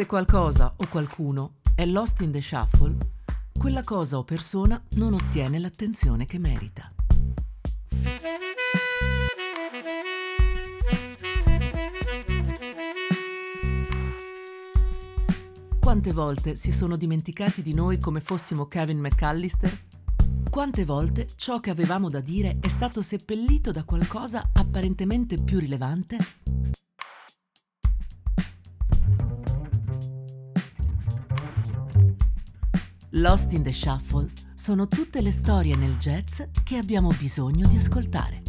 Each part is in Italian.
Se qualcosa o qualcuno è lost in the shuffle, quella cosa o persona non ottiene l'attenzione che merita. Quante volte si sono dimenticati di noi come fossimo Kevin McAllister? Quante volte ciò che avevamo da dire è stato seppellito da qualcosa apparentemente più rilevante? Lost in the Shuffle sono tutte le storie nel jazz che abbiamo bisogno di ascoltare.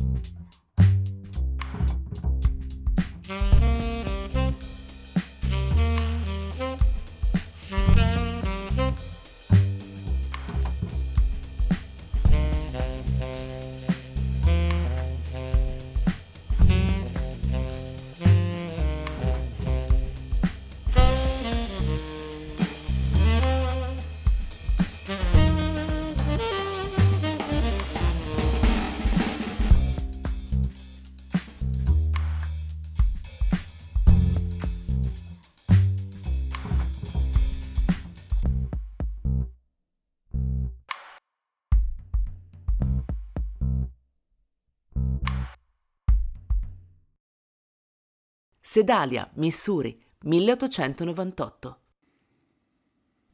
Sedalia, Missouri, 1898.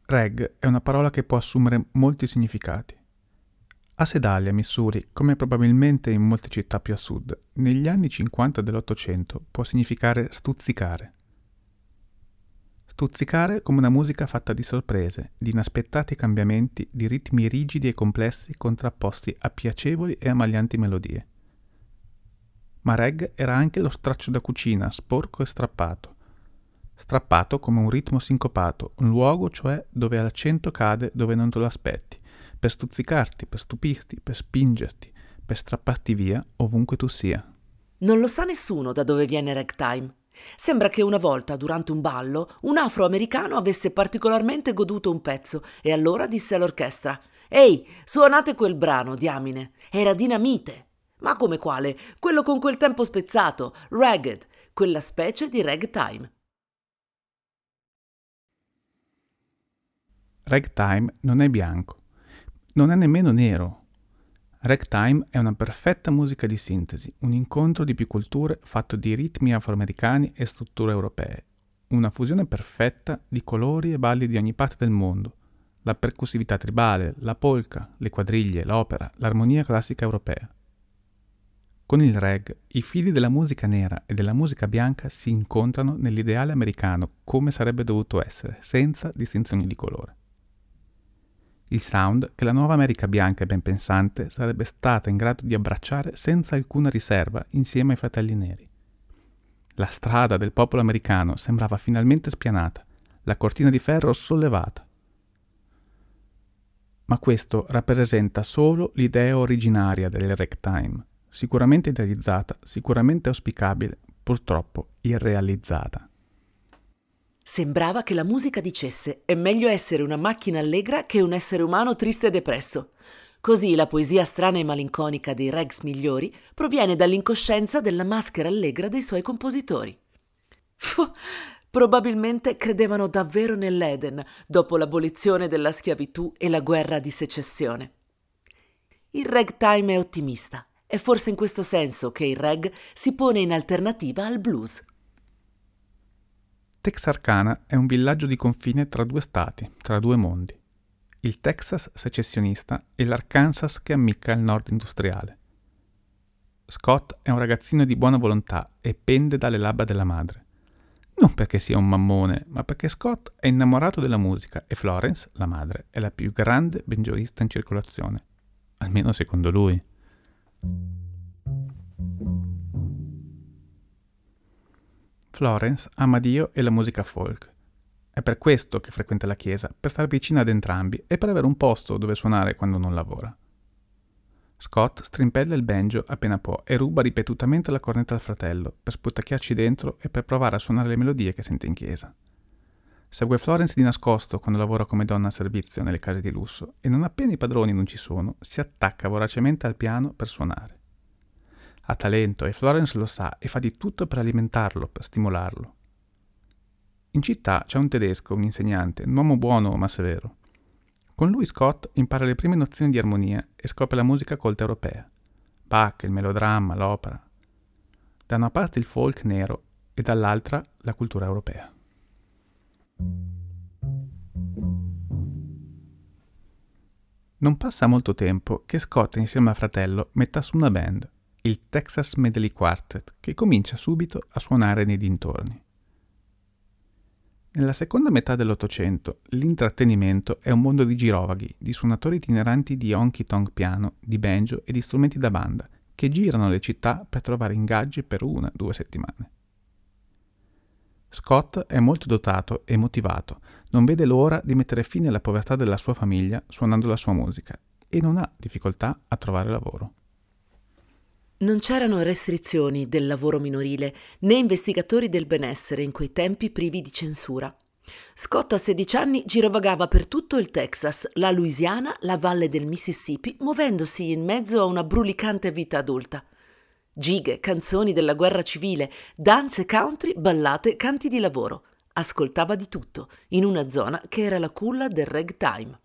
Reg è una parola che può assumere molti significati. A Sedalia, Missouri, come probabilmente in molte città più a sud, negli anni 50 dell'Ottocento può significare stuzzicare. Stuzzicare come una musica fatta di sorprese, di inaspettati cambiamenti, di ritmi rigidi e complessi contrapposti a piacevoli e amaglianti melodie ma reg era anche lo straccio da cucina, sporco e strappato. Strappato come un ritmo sincopato, un luogo cioè dove l'accento cade dove non te lo aspetti, per stuzzicarti, per stupirti, per spingerti, per strapparti via ovunque tu sia. Non lo sa nessuno da dove viene ragtime. Sembra che una volta, durante un ballo, un afroamericano avesse particolarmente goduto un pezzo e allora disse all'orchestra: Ehi, suonate quel brano, diamine! Era dinamite! Ma come quale? Quello con quel tempo spezzato, ragged, quella specie di ragtime. Ragtime non è bianco, non è nemmeno nero. Ragtime è una perfetta musica di sintesi, un incontro di più culture fatto di ritmi afroamericani e strutture europee, una fusione perfetta di colori e balli di ogni parte del mondo, la percussività tribale, la polka, le quadriglie, l'opera, l'armonia classica europea. Con il reg, i fili della musica nera e della musica bianca si incontrano nell'ideale americano come sarebbe dovuto essere, senza distinzioni di colore. Il sound che la nuova America bianca e ben pensante sarebbe stata in grado di abbracciare senza alcuna riserva insieme ai fratelli neri. La strada del popolo americano sembrava finalmente spianata, la cortina di ferro sollevata. Ma questo rappresenta solo l'idea originaria del ragtime sicuramente idealizzata, sicuramente auspicabile, purtroppo irrealizzata. Sembrava che la musica dicesse è meglio essere una macchina allegra che un essere umano triste e depresso. Così la poesia strana e malinconica dei regs migliori proviene dall'incoscienza della maschera allegra dei suoi compositori. Fuh, probabilmente credevano davvero nell'Eden dopo l'abolizione della schiavitù e la guerra di secessione. Il ragtime è ottimista, è forse in questo senso che il reg si pone in alternativa al blues. Texarkana è un villaggio di confine tra due stati, tra due mondi. Il Texas secessionista e l'Arkansas che ammicca al nord industriale. Scott è un ragazzino di buona volontà e pende dalle labbra della madre. Non perché sia un mammone, ma perché Scott è innamorato della musica e Florence, la madre, è la più grande banjoista in circolazione. Almeno secondo lui. Florence ama Dio e la musica folk. È per questo che frequenta la chiesa, per stare vicino ad entrambi e per avere un posto dove suonare quando non lavora. Scott strimpella il banjo appena può e ruba ripetutamente la cornetta al fratello per sputacchiarci dentro e per provare a suonare le melodie che sente in chiesa. Segue Florence di nascosto quando lavora come donna a servizio nelle case di lusso e non appena i padroni non ci sono, si attacca voracemente al piano per suonare. Ha talento e Florence lo sa e fa di tutto per alimentarlo, per stimolarlo. In città c'è un tedesco, un insegnante, un uomo buono ma severo. Con lui Scott impara le prime nozioni di armonia e scopre la musica colta europea. Bach, il melodramma, l'opera. Da una parte il folk nero e dall'altra la cultura europea. Non passa molto tempo che Scott insieme al fratello metta su una band, il Texas Medley Quartet, che comincia subito a suonare nei dintorni. Nella seconda metà dell'Ottocento l'intrattenimento è un mondo di girovaghi, di suonatori itineranti di honky tonk piano, di banjo e di strumenti da banda, che girano le città per trovare ingaggi per una o due settimane. Scott è molto dotato e motivato, non vede l'ora di mettere fine alla povertà della sua famiglia suonando la sua musica e non ha difficoltà a trovare lavoro. Non c'erano restrizioni del lavoro minorile né investigatori del benessere in quei tempi privi di censura. Scott a 16 anni girovagava per tutto il Texas, la Louisiana, la valle del Mississippi, muovendosi in mezzo a una brulicante vita adulta. Gighe, canzoni della guerra civile, danze country, ballate, canti di lavoro. Ascoltava di tutto, in una zona che era la culla del ragtime.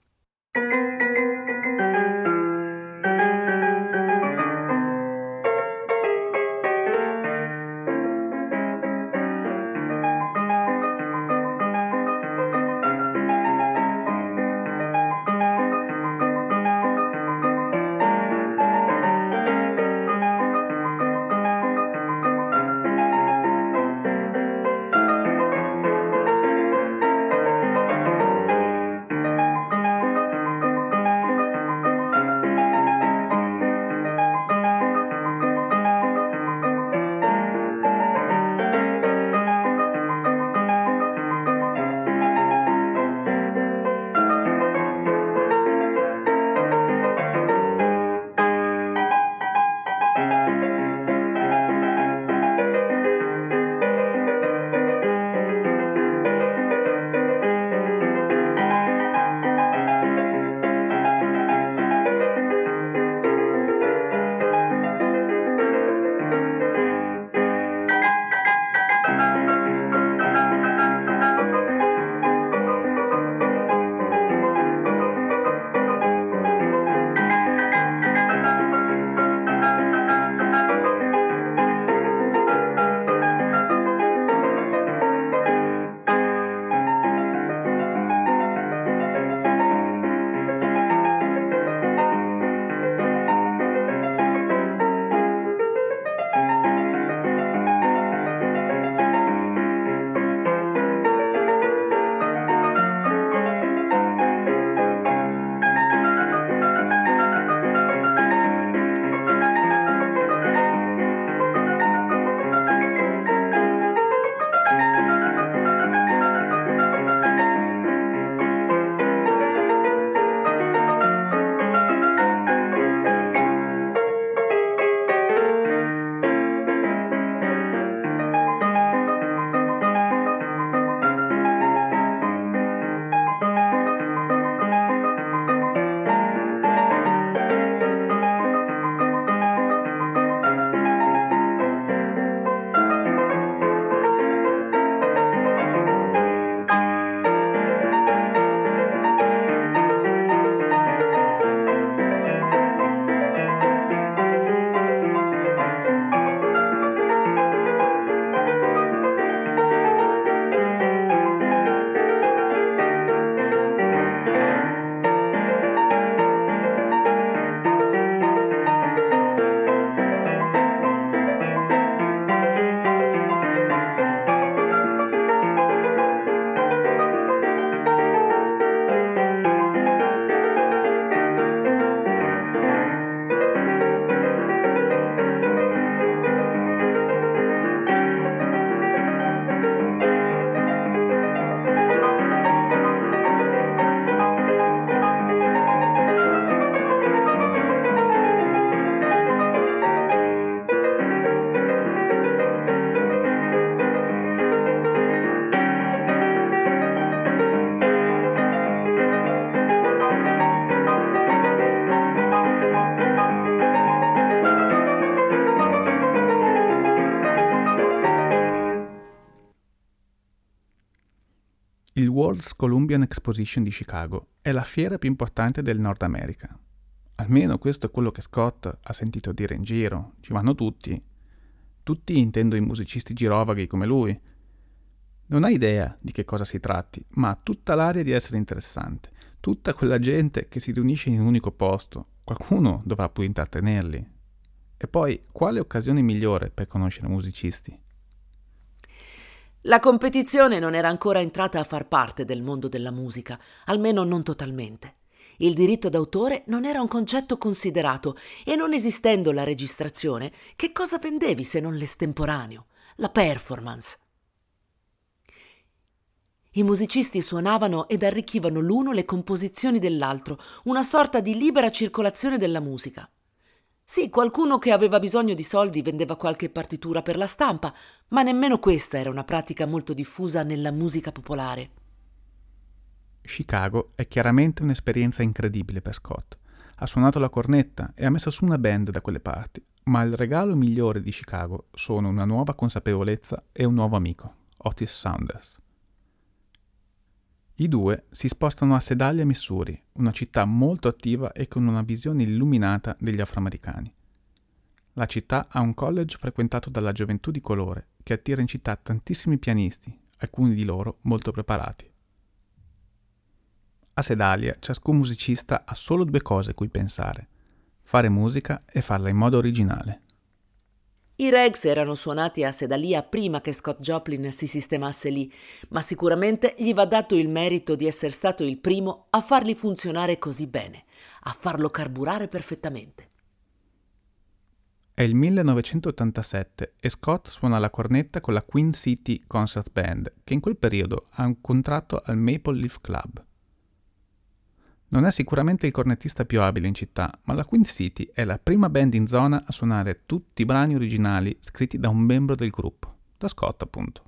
World's Columbian Exposition di Chicago è la fiera più importante del Nord America. Almeno questo è quello che Scott ha sentito dire in giro. Ci vanno tutti. Tutti intendo i musicisti girovaghi come lui. Non ha idea di che cosa si tratti, ma ha tutta l'aria di essere interessante. Tutta quella gente che si riunisce in un unico posto. Qualcuno dovrà poi intrattenerli. E poi, quale occasione migliore per conoscere musicisti? La competizione non era ancora entrata a far parte del mondo della musica, almeno non totalmente. Il diritto d'autore non era un concetto considerato e non esistendo la registrazione, che cosa vendevi se non l'estemporaneo, la performance? I musicisti suonavano ed arricchivano l'uno le composizioni dell'altro, una sorta di libera circolazione della musica. Sì, qualcuno che aveva bisogno di soldi vendeva qualche partitura per la stampa, ma nemmeno questa era una pratica molto diffusa nella musica popolare. Chicago è chiaramente un'esperienza incredibile per Scott. Ha suonato la cornetta e ha messo su una band da quelle parti, ma il regalo migliore di Chicago sono una nuova consapevolezza e un nuovo amico, Otis Saunders. I due si spostano a Sedalia, Missouri, una città molto attiva e con una visione illuminata degli afroamericani. La città ha un college frequentato dalla gioventù di colore che attira in città tantissimi pianisti, alcuni di loro molto preparati. A Sedalia ciascun musicista ha solo due cose cui pensare, fare musica e farla in modo originale. I Regs erano suonati a Sedalia prima che Scott Joplin si sistemasse lì, ma sicuramente gli va dato il merito di essere stato il primo a farli funzionare così bene, a farlo carburare perfettamente. È il 1987 e Scott suona la cornetta con la Queen City Concert Band, che in quel periodo ha un contratto al Maple Leaf Club. Non è sicuramente il cornettista più abile in città, ma la Queen City è la prima band in zona a suonare tutti i brani originali scritti da un membro del gruppo, da Scott appunto.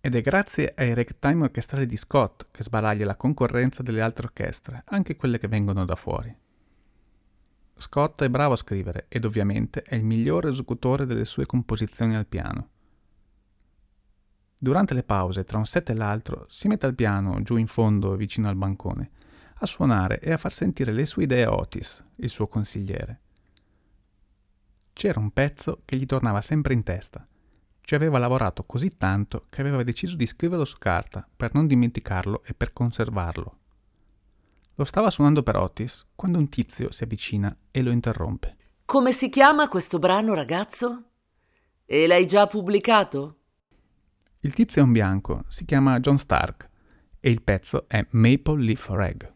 Ed è grazie ai ragtime orchestrali di Scott che sbaraglia la concorrenza delle altre orchestre, anche quelle che vengono da fuori. Scott è bravo a scrivere ed ovviamente è il miglior esecutore delle sue composizioni al piano. Durante le pause, tra un set e l'altro, si mette al piano, giù in fondo, vicino al bancone, a suonare e a far sentire le sue idee a Otis, il suo consigliere. C'era un pezzo che gli tornava sempre in testa. Ci aveva lavorato così tanto che aveva deciso di scriverlo su carta per non dimenticarlo e per conservarlo. Lo stava suonando per Otis quando un tizio si avvicina e lo interrompe. Come si chiama questo brano, ragazzo? E l'hai già pubblicato? Il tizio è un bianco, si chiama John Stark e il pezzo è Maple Leaf Rag.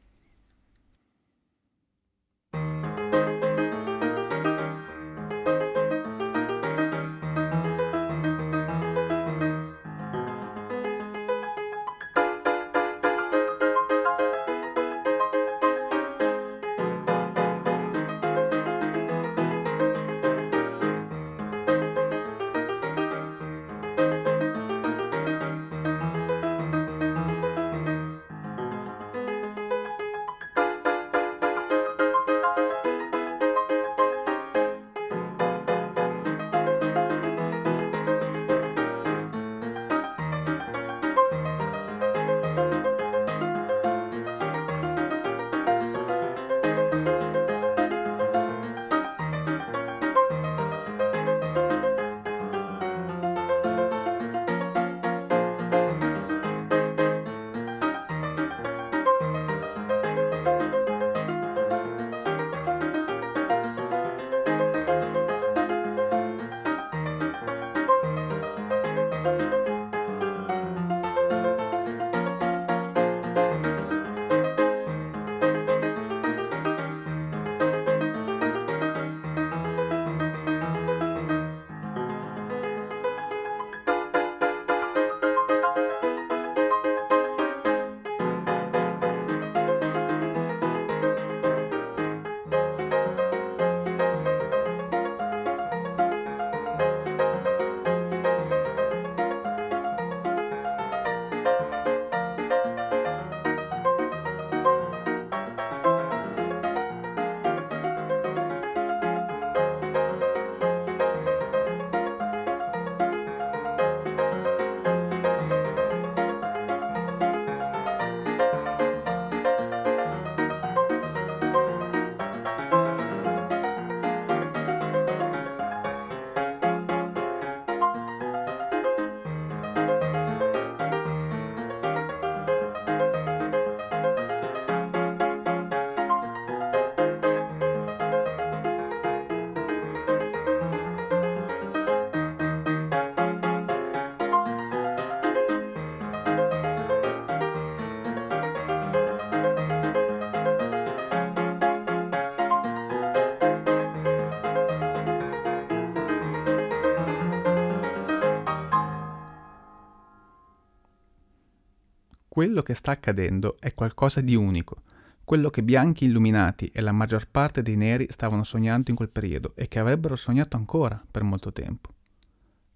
Quello che sta accadendo è qualcosa di unico, quello che bianchi illuminati e la maggior parte dei neri stavano sognando in quel periodo e che avrebbero sognato ancora per molto tempo.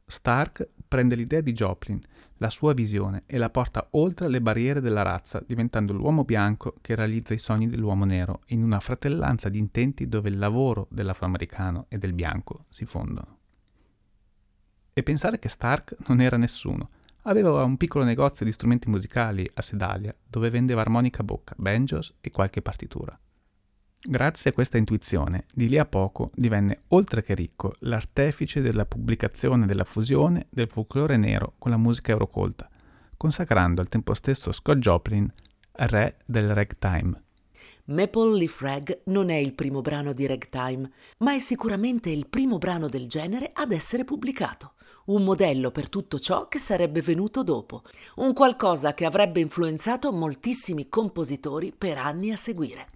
Stark prende l'idea di Joplin, la sua visione, e la porta oltre le barriere della razza, diventando l'uomo bianco che realizza i sogni dell'uomo nero in una fratellanza di intenti dove il lavoro dell'afroamericano e del bianco si fondono. E pensare che Stark non era nessuno, aveva un piccolo negozio di strumenti musicali a Sedalia dove vendeva armonica a bocca, banjos e qualche partitura. Grazie a questa intuizione, di lì a poco divenne, oltre che ricco, l'artefice della pubblicazione della fusione del folklore nero con la musica eurocolta, consacrando al tempo stesso Scott Joplin re del ragtime. Maple Leaf Rag non è il primo brano di ragtime, ma è sicuramente il primo brano del genere ad essere pubblicato un modello per tutto ciò che sarebbe venuto dopo, un qualcosa che avrebbe influenzato moltissimi compositori per anni a seguire.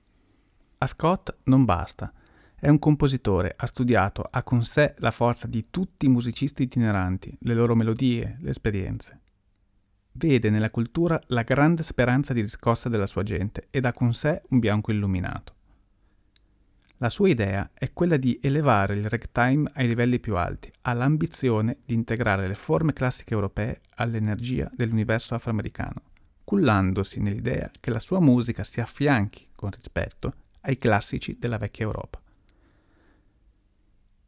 A Scott non basta. È un compositore, ha studiato, ha con sé la forza di tutti i musicisti itineranti, le loro melodie, le esperienze. Vede nella cultura la grande speranza di riscossa della sua gente ed ha con sé un bianco illuminato. La sua idea è quella di elevare il ragtime ai livelli più alti, ha l'ambizione di integrare le forme classiche europee all'energia dell'universo afroamericano, cullandosi nell'idea che la sua musica si affianchi, con rispetto, ai classici della vecchia Europa.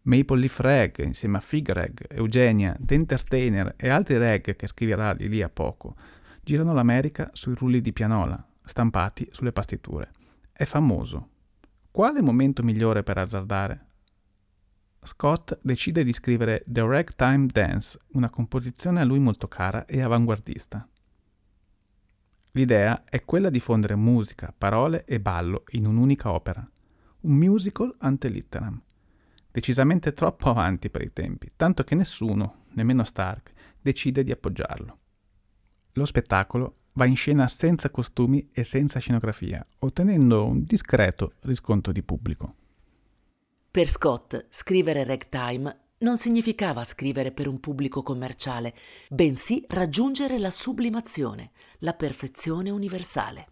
Maple Leaf Rag, insieme a Fig Rag, Eugenia, The Entertainer e altri rag che scriverà di lì a poco, girano l'America sui rulli di pianola, stampati sulle partiture. È famoso, quale momento migliore per azzardare? Scott decide di scrivere The Ragtime Dance, una composizione a lui molto cara e avanguardista. L'idea è quella di fondere musica, parole e ballo in un'unica opera, un musical ante litteram, decisamente troppo avanti per i tempi, tanto che nessuno, nemmeno Stark, decide di appoggiarlo. Lo spettacolo va in scena senza costumi e senza scenografia, ottenendo un discreto riscontro di pubblico. Per Scott, scrivere ragtime non significava scrivere per un pubblico commerciale, bensì raggiungere la sublimazione, la perfezione universale.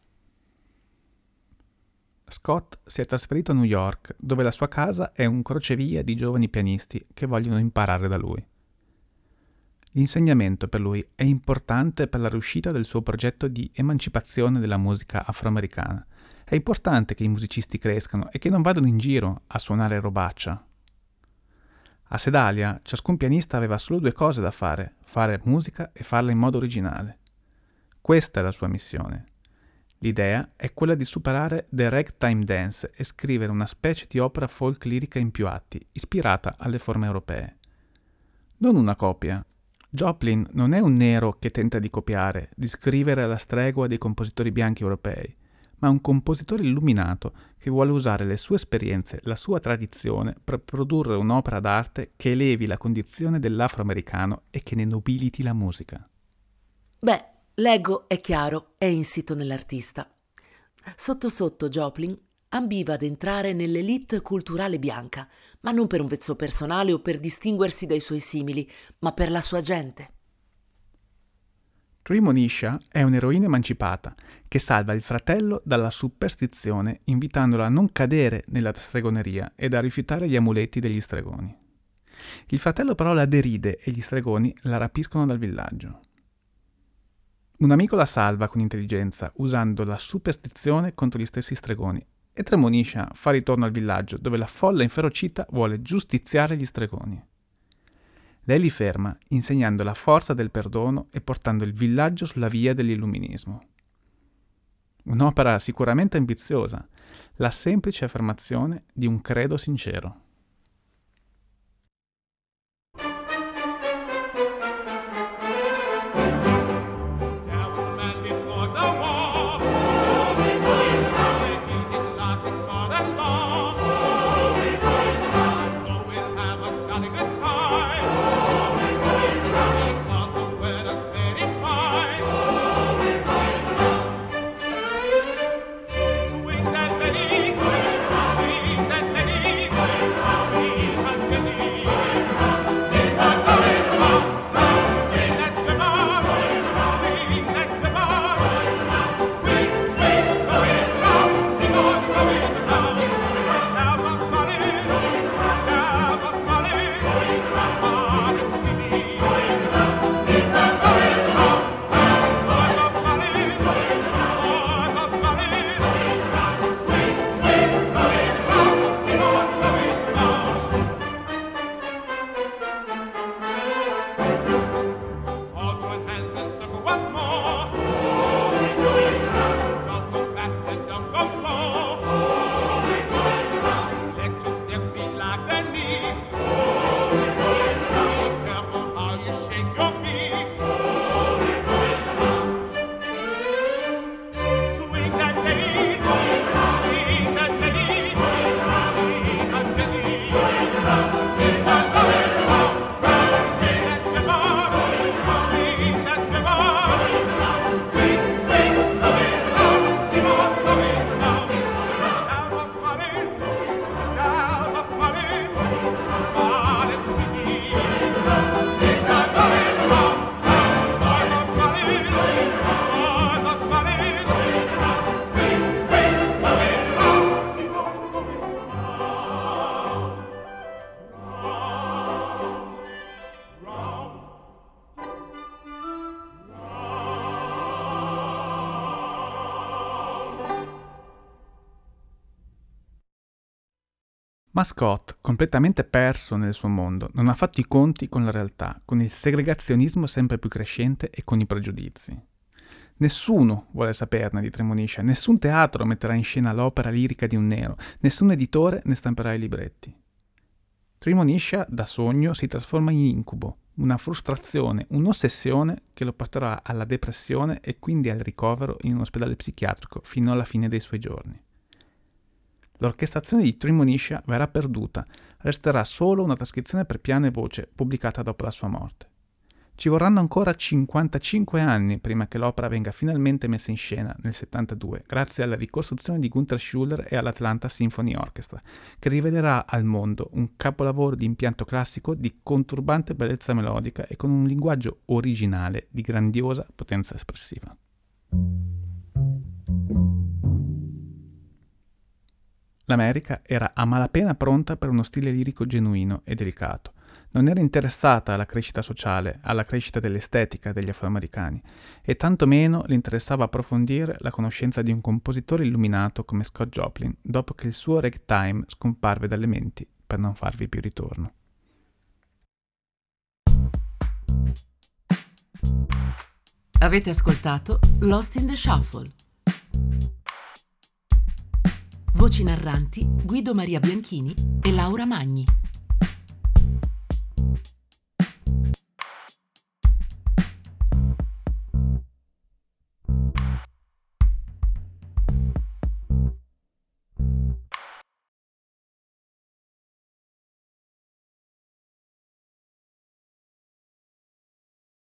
Scott si è trasferito a New York, dove la sua casa è un crocevia di giovani pianisti che vogliono imparare da lui. L'insegnamento per lui è importante per la riuscita del suo progetto di emancipazione della musica afroamericana. È importante che i musicisti crescano e che non vadano in giro a suonare robaccia. A Sedalia ciascun pianista aveva solo due cose da fare, fare musica e farla in modo originale. Questa è la sua missione. L'idea è quella di superare The Ragtime Dance e scrivere una specie di opera folk lirica in più atti, ispirata alle forme europee. Non una copia, Joplin non è un nero che tenta di copiare, di scrivere alla stregua dei compositori bianchi europei, ma un compositore illuminato che vuole usare le sue esperienze, la sua tradizione per produrre un'opera d'arte che elevi la condizione dell'afroamericano e che ne nobiliti la musica. Beh, l'ego è chiaro, è insito nell'artista. Sotto sotto Joplin ambiva ad entrare nell'elite culturale bianca, ma non per un vezzo personale o per distinguersi dai suoi simili, ma per la sua gente. Trimonisha è un'eroina emancipata che salva il fratello dalla superstizione invitandolo a non cadere nella stregoneria ed a rifiutare gli amuleti degli stregoni. Il fratello però la deride e gli stregoni la rapiscono dal villaggio. Un amico la salva con intelligenza usando la superstizione contro gli stessi stregoni e Tremoniscia fa ritorno al villaggio dove la folla inferocita vuole giustiziare gli stregoni. Lei li ferma, insegnando la forza del perdono e portando il villaggio sulla via dell'illuminismo. Un'opera sicuramente ambiziosa, la semplice affermazione di un credo sincero. high. Ma Scott, completamente perso nel suo mondo, non ha fatto i conti con la realtà, con il segregazionismo sempre più crescente e con i pregiudizi. Nessuno vuole saperne di Tremoniscia, nessun teatro metterà in scena l'opera lirica di un nero, nessun editore ne stamperà i libretti. Tremoniscia, da sogno, si trasforma in incubo, una frustrazione, un'ossessione che lo porterà alla depressione e quindi al ricovero in un ospedale psichiatrico fino alla fine dei suoi giorni. L'orchestrazione di Tremoniscia verrà perduta, resterà solo una trascrizione per piano e voce pubblicata dopo la sua morte. Ci vorranno ancora 55 anni prima che l'opera venga finalmente messa in scena nel 72, grazie alla ricostruzione di Gunther Schuller e all'Atlanta Symphony Orchestra, che rivelerà al mondo un capolavoro di impianto classico di conturbante bellezza melodica e con un linguaggio originale di grandiosa potenza espressiva. L'America era a malapena pronta per uno stile lirico genuino e delicato non era interessata alla crescita sociale, alla crescita dell'estetica degli afroamericani, e tantomeno le interessava approfondire la conoscenza di un compositore illuminato come Scott Joplin, dopo che il suo ragtime scomparve dalle menti per non farvi più ritorno. Avete ascoltato Lost in the Shuffle. Voci narranti Guido Maria Bianchini e Laura Magni.